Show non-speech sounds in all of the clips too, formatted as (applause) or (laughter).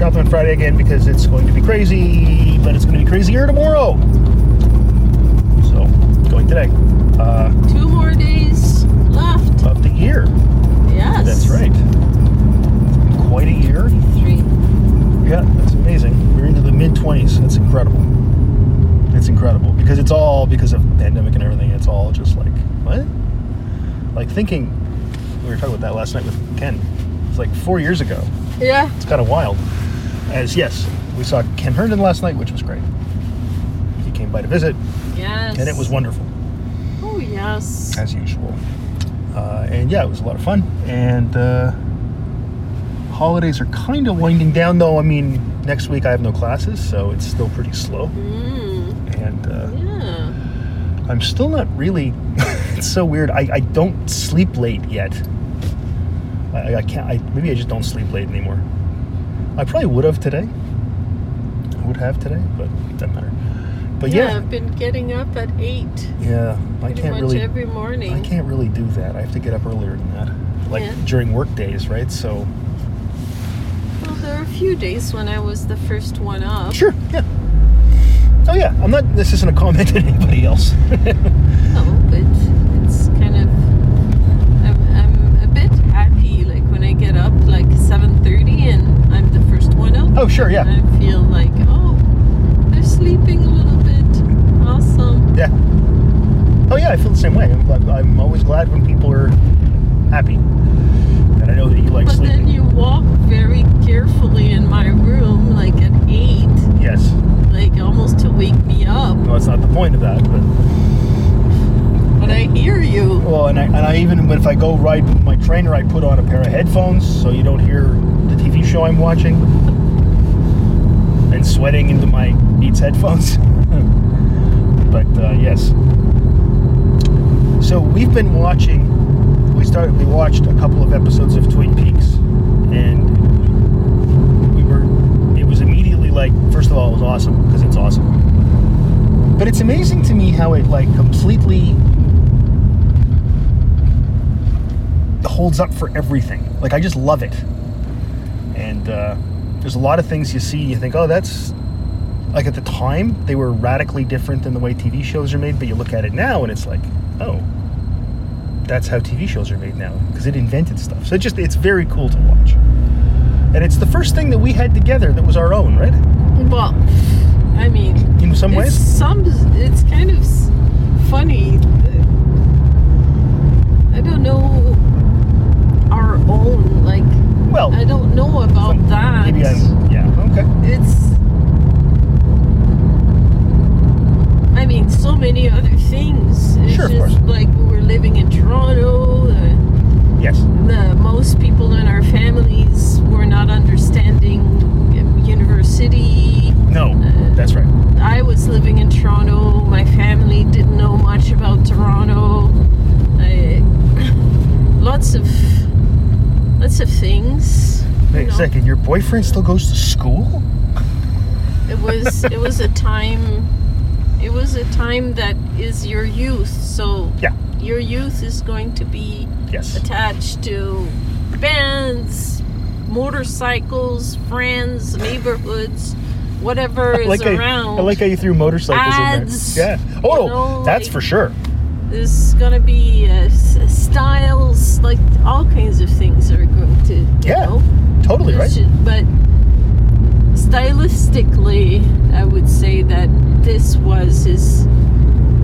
shopping on Friday again because it's going to be crazy, but it's going to be crazier tomorrow. So, going today. Uh, Two more days left. of the year. Yes. That's right. Quite a year. Three. Yeah, that's amazing. We're into the mid 20s. That's incredible. It's incredible because it's all because of pandemic and everything. It's all just like, what? Like thinking, we were talking about that last night with Ken. It's like four years ago. Yeah. It's kind of wild. As yes, we saw Ken Herndon last night, which was great. He came by to visit, Yes. and it was wonderful Oh yes. as usual. Uh, and yeah, it was a lot of fun. And uh, holidays are kind of winding down, though. I mean, next week I have no classes, so it's still pretty slow. Mm. And uh, Yeah. I'm still not really. (laughs) it's so weird. I, I don't sleep late yet. I, I can't. I, maybe I just don't sleep late anymore. I probably would have today. I would have today, but it doesn't matter. But yeah, yeah, I've been getting up at eight yeah, I can't much really. every morning. I can't really do that. I have to get up earlier than that, like Yeah. during work days, right? So Well, there are a few days when I was the first one up. sure, yeah. Oh yeah, I'm not. This isn't a comment on (laughs) anybody else. No, but it's kind of. I'm, I'm a bit happy, like when I get up like 7:30 and I'm the first one up. Oh sure, yeah, I feel like, oh, they're sleeping a little bit. Awesome. yeah. Oh yeah, I feel the same way. I'm, glad- I'm always glad when people are happy, and I know that you like But sleeping. then you walk very carefully in my room, like at eight, yes. like almost to wake me up. Well, that's not the point of that, but But I hear you. well, and I and I even if I go ride my trainer, I put on a pair of headphones so you don't hear the TV show I'm watching, and sweating into my Beats headphones. (laughs) but uh, yes. So we've been watching. We started. We watched a couple of episodes of Twin Peaks, and we were. It was immediately like. First of all, it was awesome because it's awesome. But it's amazing to me how it like completely holds up for everything. Like I just love it. And uh, there's a lot of things you see, you think, oh, that's like at the time they were radically different than the way TV shows are made. But you look at it now, and it's like, oh, that's how TV shows are made now because it invented stuff. So it just it's very cool to watch. And it's the first thing that we had together that was our own, right? Well, I mean, In some ways. some. It's kind of funny. I don't know our own. Like, Well, I don't know about some- that. maybe I'm. Yeah. Okay. It's. I mean, so many other things. It's Sure, of just course. like we're living in Toronto. Uh, Yes. the most people in our families were not understanding university. No. That's right. I was living in Toronto. My family didn't know much about Toronto. I, (laughs) lots of lots of things. Wait a know. second. Your boyfriend still goes to school? It was it was a time it was a time that is your youth. So Yeah. your youth is going to be Yes. attached to bands, motorcycles, friends, neighborhoods, whatever I is like how, around. I like how you threw motorcycles Ads, in there. Yeah. Oh, you know, that's like- for sure. There's gonna be uh, s- styles, like all kinds of things are going to, you Yeah, know. Totally right. Ju- But stylistically, I would say that this was his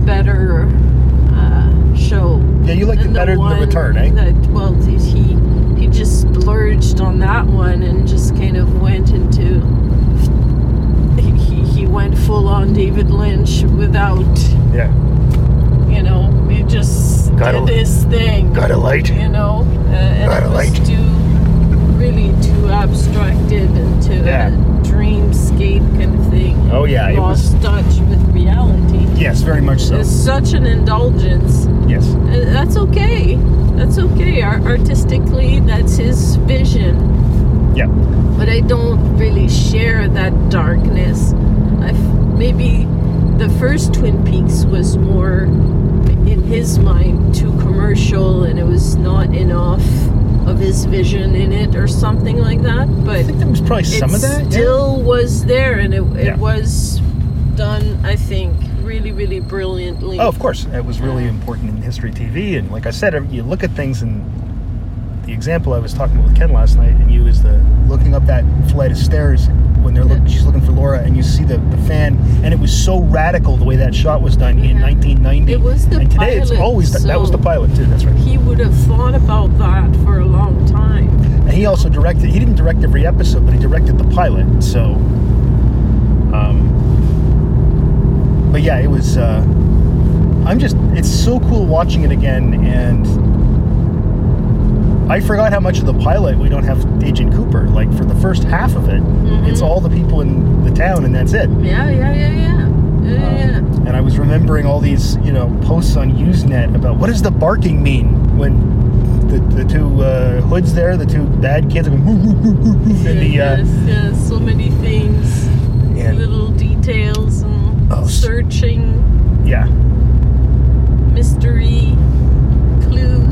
better uh, show. Yeah, you liked it better than the return, eh? That, well, he he just splurged on that one and just kind of went into. He- he went full on David Lynch without, Yeah. Gotta- this thing Got a light. you know, uh, and Got it a light. too really too abstracted into Yeah. a dreamscape kind of thing. Oh, yeah, it was- touch with reality. Yes, very much so. It's such an indulgence. Yes. Uh, That's okay. That's okay. Ar- artistically, that's his vision. Yeah. But I don't really share that darkness. I f- maybe the first Twin Peaks was more, his mind, too commercial, and it was not enough of his vision in it or something like that. But I think there was probably some of that. yeah. still was there, and it, it Yeah. was done. I think really, really brilliantly. Oh, of course, it was really important in history TV. And like I said, you look at things and the example I was talking about with Ken last night, and you is the looking up that flight of stairs when they're Yeah. looking and you see the, the fan, and it was so radical the way that shot was done in 1990. It was the and today it's pilot, always that was the pilot too. That's right. He would have thought about that for a long time. And he also directed. He didn't direct every episode, but he directed the pilot. So, um, but yeah, it was. Uh, I'm just. It's so cool watching it again, and I forgot how much of the pilot we don't have Agent Cooper. Like for the first half of it, it's all the people in the town, and that's it. Yeah, yeah, yeah, yeah. Yeah, yeah. And I was remembering all these, you know, posts on Usenet about what does the barking mean when the, the two uh, hoods there, the two bad kids, are going, and the uh, yes, yes, so many things, and little details and Oh, searching, yeah, mystery, clues.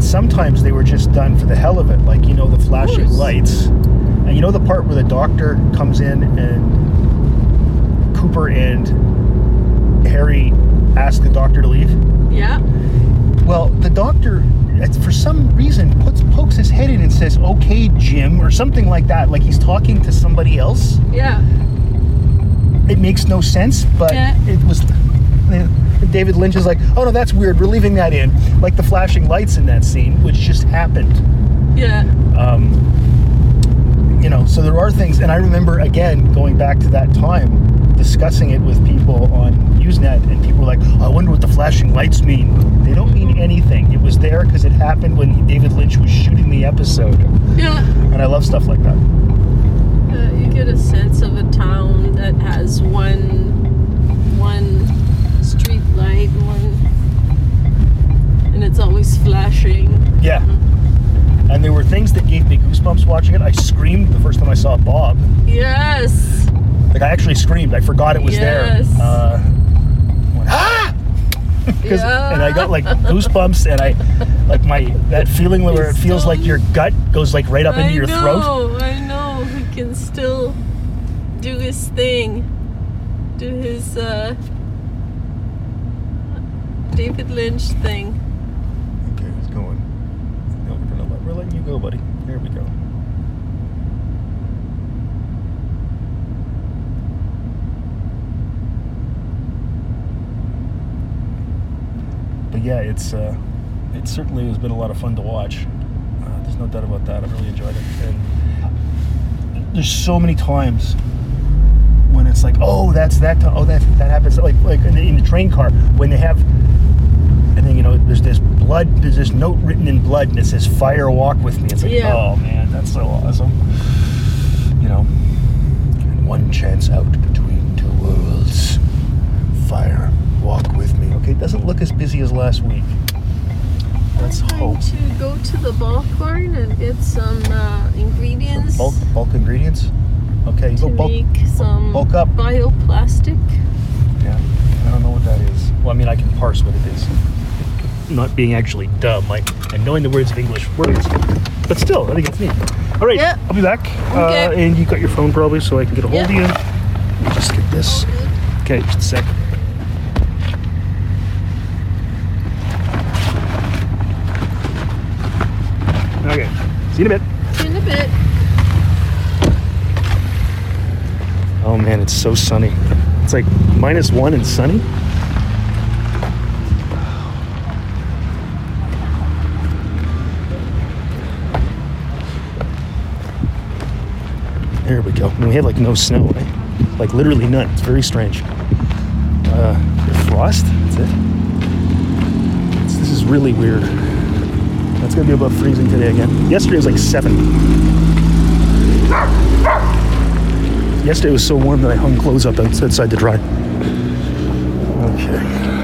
And sometimes they were just done for the hell of it, like you know the flashing lights, and you know the part where the doctor comes in and Cooper and Harry ask the doctor to leave. Yeah, Well, the doctor, for some reason, puts pokes his head in and says, "Okay, Jim," or something like that, like he's talking to somebody else. yeah, It makes no sense, but Yeah. it was. David Lynch is like, "Oh no, that's weird. We're leaving that in." Like the flashing lights in that scene, which just happened. yeah. Um, you know, so there are things, and I remember again going back to that time, discussing it with people on Usenet, and people were like, "I wonder what the flashing lights mean." They don't mean anything. It was there because it happened when David Lynch was shooting the episode, Yeah, and I love stuff like that. uh, you get a sense of a town that has one, one street light, one, and it's always flashing. Yeah. And there were things that gave me goosebumps watching it. I screamed the first time I saw Bob. Yes, Like I actually screamed. I forgot it was Yes. there. Uh, went, ah! (laughs) Yeah. And I got like goosebumps, and I like my that feeling where it feels like your gut goes like right up into I your know, throat. I know. He can still do his thing, do his uh, David Lynch thing. Okay, it's going. No, we're gonna let, we're letting you go, buddy. Here we go. But yeah, it's uh, it certainly has been a lot of fun to watch. Uh, there's no doubt about that. I really enjoyed it, and there's so many times when it's like, oh, that's that. Time. Oh, that that happens. Like like in the, in the train car when they have and then you know there's this blood there's this note written in blood and it says fire walk with me it's like Yeah. oh man that's so awesome you know one chance out between two worlds fire walk with me okay it doesn't look as busy as last week let's I'm going hope to go to the bulk barn and get some uh, ingredients bulk bulk ingredients okay to go bulk make some bulk up. bioplastic. yeah i don't know what that is well i mean i can parse what it is not being actually dumb like and knowing the words of english words but still i think it's neat all right Yeah. i'll be back uh, and you got your phone probably so i can get a hold Yeah. of you just get this okay just a sec okay see you in a bit See you in a bit. Oh man it's so sunny it's like minus one and sunny There we go. And we have like no snow, like literally none. It's very strange. Uh, frost. That's it. It's, this is really weird. That's gonna be above freezing today again. Yesterday was like seven. Yesterday was so warm that I hung clothes up outside to dry. Okay.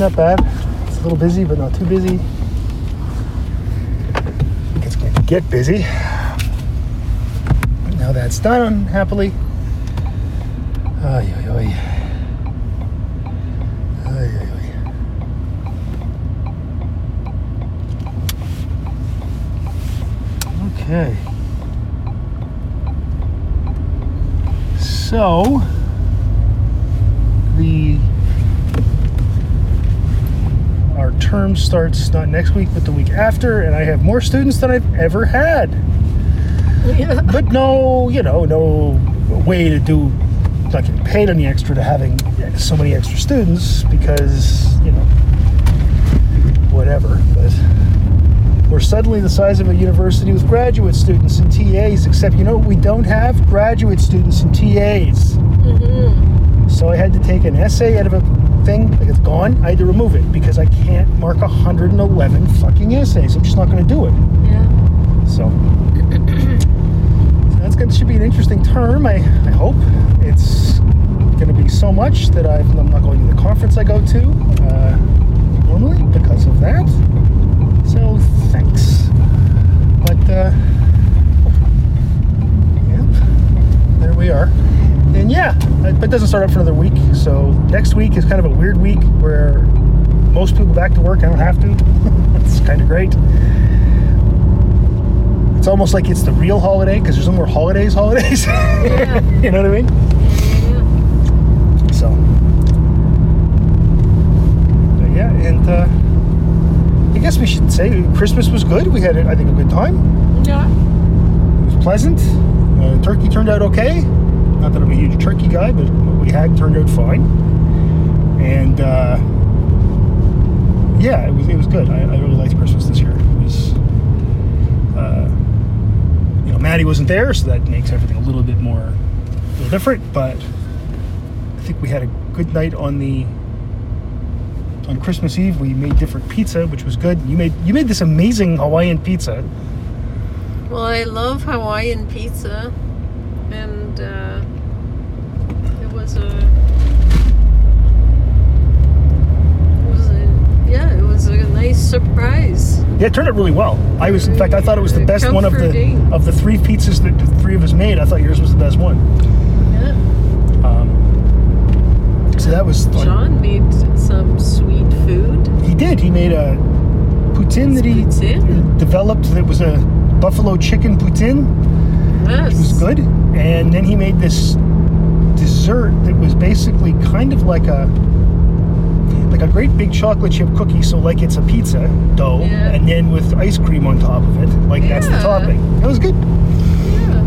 Not bad. It's a little busy, but not too busy. It's going to get busy. Now that's done, happily. Ay, ay, ay. Okay. So, the our term starts not next week but the week after and I have more students than I've ever had. Yeah. But no, you know, no way to do not getting paid any extra to having so many extra students because, you know, whatever. But we're suddenly the size of a university with graduate students and TAs, except you know we don't have? Graduate students and TAs. Mm-hmm. So I had to take an essay out of a thing, like it's gone. I had to remove it because I can't mark 111 fucking essays. I'm just not going to do it. Yeah. So, (clears throat) so that's going to should be an interesting term. I, I hope it's going to be so much that I've, I'm not going to the conference I go to uh, normally because of that. So thanks. But uh, yep, there we are. And yeah, but it doesn't start up for another week. So next week is kind of a weird week where most people back to work. I don't have to. (laughs) it's kind of great. It's almost like it's the real holiday because there's no more holidays. Holidays. (laughs) Yeah. you know what I mean? Yeah. So, but yeah, and uh, I guess we should say Christmas was good. We had, I think, a good time. Yeah. It was pleasant. Uh, turkey turned out okay. Not that I'm a huge turkey guy, but what we had turned out fine. And uh, yeah, it was it was good. I, I really liked Christmas this year. It was, uh, you know, Maddie wasn't there, so that makes everything a little bit more little different. But I think we had a good night on the on Christmas Eve. We made different pizza, which was good. You made you made this amazing Hawaiian pizza. Well, I love Hawaiian pizza, and uh, it was a, it was a, yeah, it was a nice surprise. Yeah, it turned out really well. I was, in fact, I thought it was the best one of the Comforting. of the three pizzas that the three of us made. I thought yours was the best one. Yeah. Um, so that was John made some sweet food. he did. He made a poutine that he Poutine. developed. That was a buffalo chicken poutine. Yes. It was good. And then he made this dessert that was basically kind of like a like a great big chocolate chip cookie. So like it's a pizza dough, Yeah. and then with ice cream on top of it. Like that's the Yeah. topping. That was good. Yeah.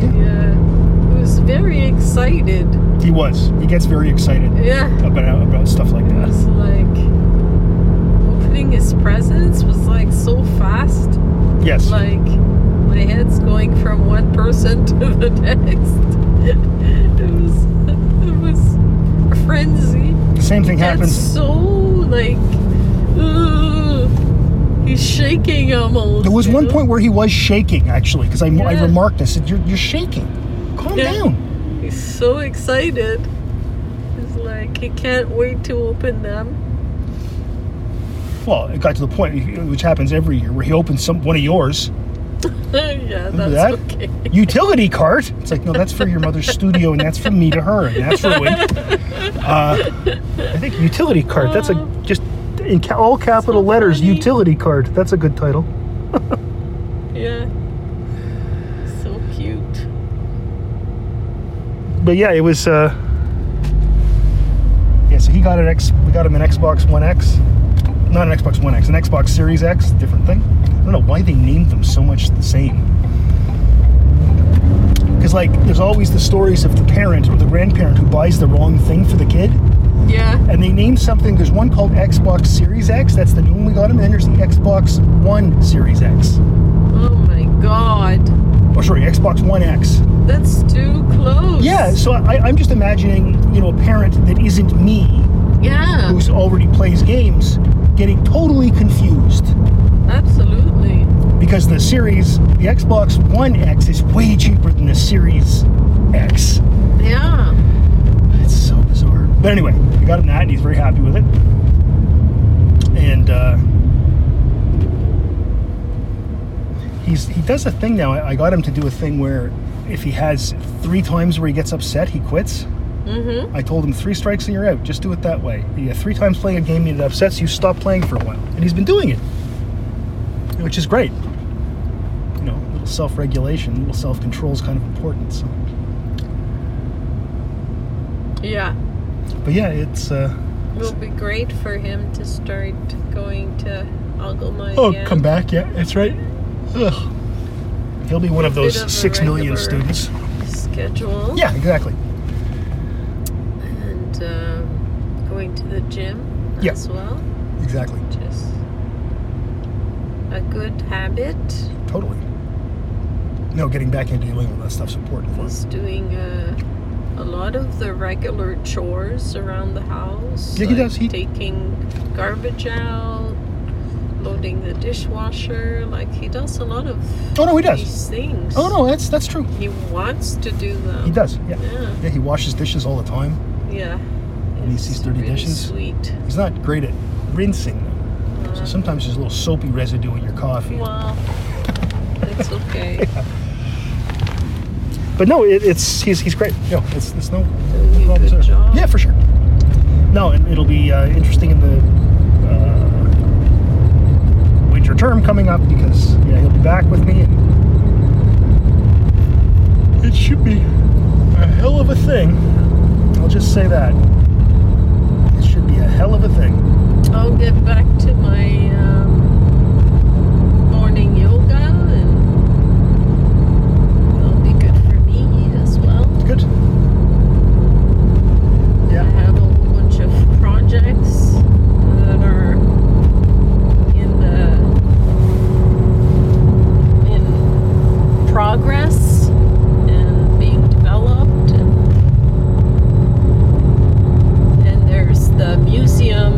yeah. He, uh, was very excited. He was. He gets very excited Yeah. about about stuff like It that. was like opening his presents was like so fast. Yes. Like my head's going from one person to the (laughs) next. It was it was a frenzy. The same thing happens. so like ugh, he's shaking almost. There was one point where he was shaking actually, because I, I remarked. I said, "You're you're shaking. Calm Yeah. down." He's so excited. He's like he can't wait to open them. Well, it got to the point, which happens every year, where he opens some one of yours. Yeah, Remember that's that? okay. utility cart. It's like, no, that's for your mother's studio, and that's from me to her, and that's ruined. Uh, I think utility cart. That's a just in ca- all capital So letters. funny. Utility cart. That's a good title. (laughs) Yeah. So cute. But yeah, it was. Uh, yeah, so he got an X. We got him an Xbox One X, not an Xbox One X, an Xbox Series X, different thing. I don't know why they named them so much the same. Because like, there's always the stories of the parent or the grandparent who buys the wrong thing for the kid. Yeah. and they named something. There's one called Xbox Series X. That's the new one we got him. And then there's the Xbox One Series X. Oh my god. Oh, sorry, Xbox One X. That's too close. Yeah. So I, I'm just imagining, you know, a parent that isn't me, Yeah. who already plays games, getting totally confused Absolutely. because the Series, the Xbox One X, is way cheaper than the Series X. Yeah. It's so bizarre. But anyway, we got him that, and he's very happy with it. and uh, he's he does a thing now. I, I got him to do a thing where if he has three times where he gets upset, he quits. Mm-hmm. I told him three strikes and you're out. Just do it that way. You three times playing a game and it upsets you, stop playing for a while. And he's been doing it, which is great. You know, a little self-regulation, little self-control is kind of important. So, Yeah. but yeah, it's. Uh, It will be great for him to start going to Algoma oh, again. come back. Yeah, that's right. Ugh. He'll be one of those of six million students. Schedule. Yeah, exactly. And um, going to the gym Yeah. as well. Exactly. Just a good habit. Totally. No, getting back into doing all that stuff's important. He's doing uh, a lot of the regular chores around the house. Yeah, he like does. He- taking garbage out, loading the dishwasher. Like he does a lot of Oh no, he does. these things. Oh no, that's that's true. He wants to do them. He does. Yeah. Yeah. Yeah, he washes dishes all the time. Yeah. When he sees dirty really dishes. Sweet. He's not great at rinsing them. So Uh, sometimes there's a little soapy residue in your coffee. well, (laughs) it's okay. But no, it, it's he's he's great. No, it's it's no Doing a problems good job. Yeah, for sure. No, and it'll be uh, interesting in the uh, winter term coming up because yeah, he'll be back with me, and it should be a hell of a thing. I'll just say that it should be a hell of a thing. I'll get back to my um, morning yoga and it'll be good for me as well. Good. I Yeah. have a whole bunch of projects that are in the in progress and being developed and and there's the museum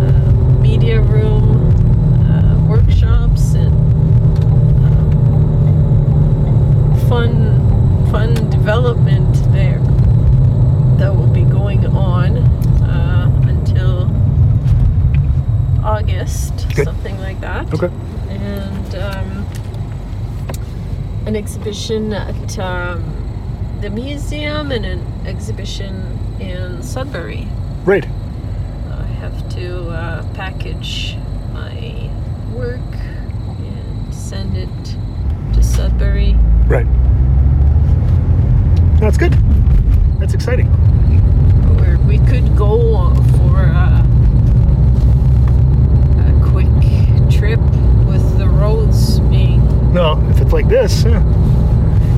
uh, media room uh, workshops and um, fun fun development there that will be going on uh, until August, Good. something like that. Okay. And um, an exhibition at um, the museum and an exhibition in Sudbury. Great. I have to uh, package my work and send it to Sudbury. Right. That's good. That's exciting. Or we could go for a, a quick trip with the roads being No, if it's like this, yeah.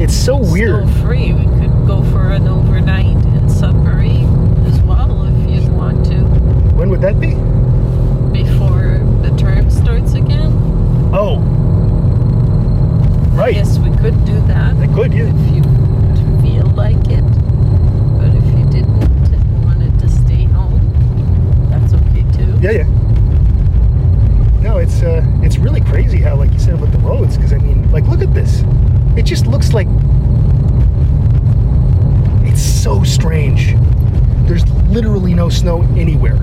it's so weird. still free. We could go for an overnight in Sudbury as well if you'd want to When would that be? before the term starts again. Oh. Right. guess we could do that I could, yeah. if you feel like it. But if you didn't and wanted to stay home, that's okay too. Yeah, yeah. No, it's uh, it's really crazy how, like you said, with the roads. Because I mean, like, look at this. It just like it's so strange. There's literally no snow anywhere.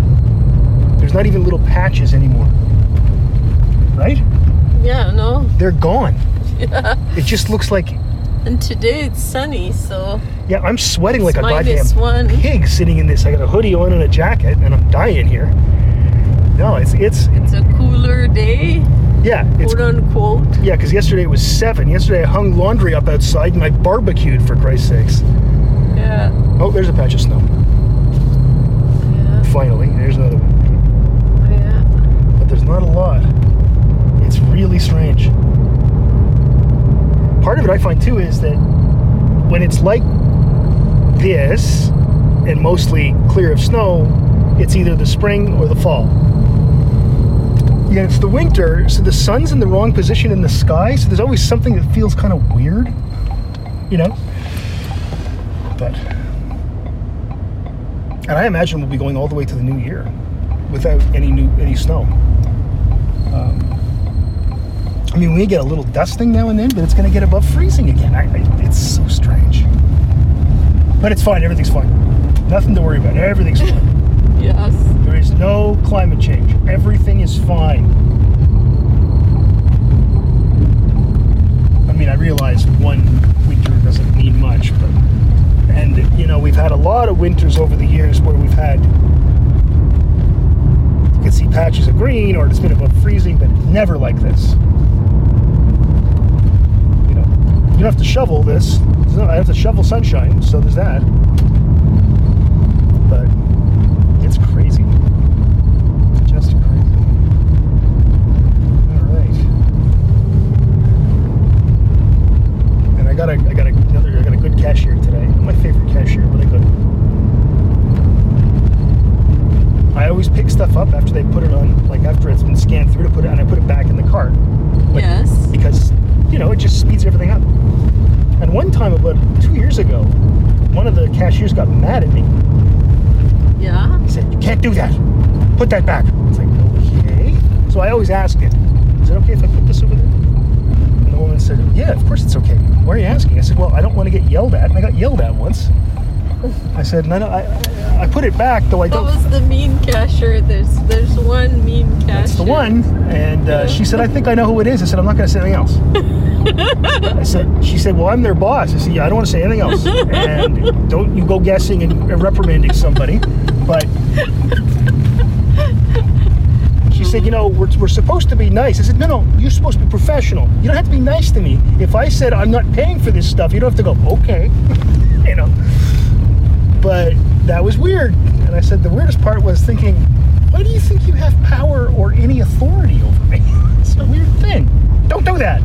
There's not even little patches anymore. Right? Yeah, no. They're gone. (laughs) Yeah. It just looks like, And today it's sunny, so yeah, I'm sweating like a goddamn one. pig sitting in this. I got a hoodie on and a jacket, and I'm dying here. No, it's it's It's a cooler day, yeah, it's quote unquote. Yeah, because yesterday it was seven. Yesterday I hung laundry up outside and I barbecued for Christ's sakes. Yeah. Oh, there's a patch of snow. Yeah. Finally, there's another one. Yeah. But there's not a lot. It's really strange. Part of it I find too is that when it's like this and mostly clear of snow, it's either the spring or the fall. Yeah, it's the winter, so the sun's in the wrong position in the sky, so there's always something that feels kind of weird, you know? But. And I imagine we'll be going all the way to the new year without any new any snow. Um, I mean, we get a little dusting now and then, but it's going to get above freezing again. I, I, it's so strange. But it's fine. Everything's fine. Nothing to worry about. Everything's fine. (laughs) Yes. No climate change. Everything is fine. I mean, I realize one winter doesn't mean much, but and you know we've had a lot of winters over the years where we've had you can see patches of green or it's been above freezing, but never like this. You know, you don't have to shovel this. I have to shovel sunshine, so there's that. But it's crazy. Just crazy. All right. And I got a, I got a, another, I got a good cashier today. My favorite cashier, really good. I always pick stuff up after they put it on, like after it's been scanned through to put it, and I put it back in the cart. Like, yes. Because, you know, it just speeds everything up. And one time, about two years ago, one of the cashiers got mad at me. Yeah. He said, "You can't do that. Put that back." It's like, okay. So I always ask it, "Is it okay if I put this over there?" The woman said, "Yeah, of course it's okay. Why are you asking?" I said, "Well, I don't want to get yelled at." And I got yelled at once. I said, "No, no, I, I put it back, though I don't." That was the mean cashier? There's there's one mean cashier. That's the one. And uh, she said, I think I know who it is. I said, I'm not going to say anything else. (laughs) I said, she said, well, I'm their boss. I said, yeah, I don't want to say anything else. And don't you go guessing and reprimanding somebody. But said, you know, we're, we're supposed to be nice. I said, no, no, you're supposed to be professional. You don't have to be nice to me. If I said I'm not paying for this stuff, you don't have to go, okay. (laughs) you know. But that was weird. And I said, the weirdest part was thinking, why do you think you have power or any authority over me? (laughs) It's a weird thing. Don't do that.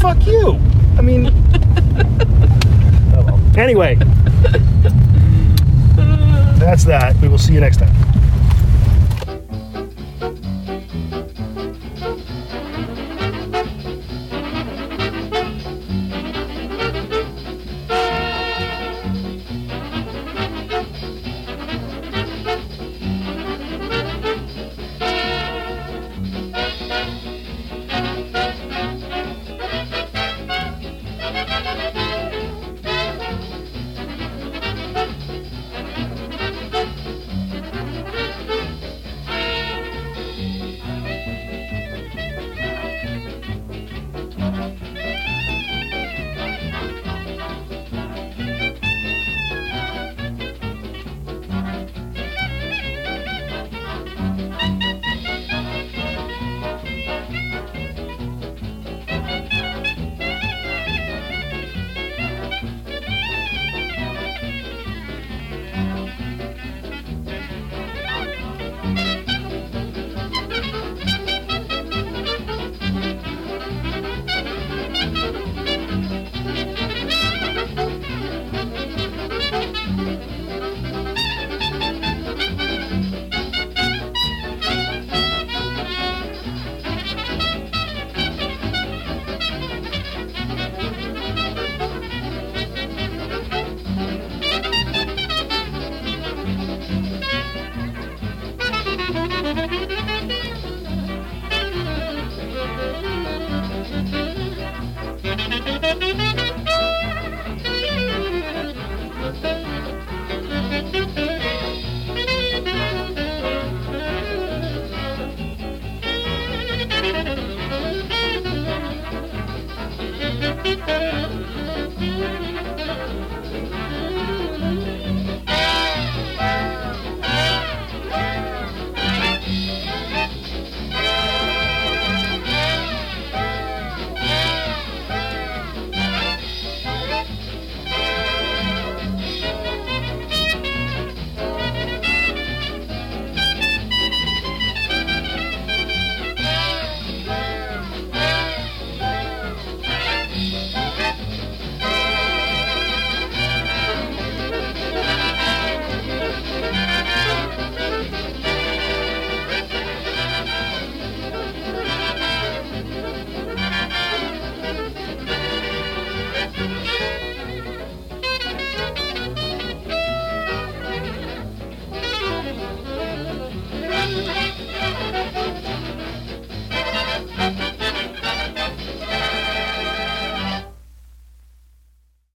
Fuck you. I mean, (laughs) oh well. Anyway, that's that. We will see you next time.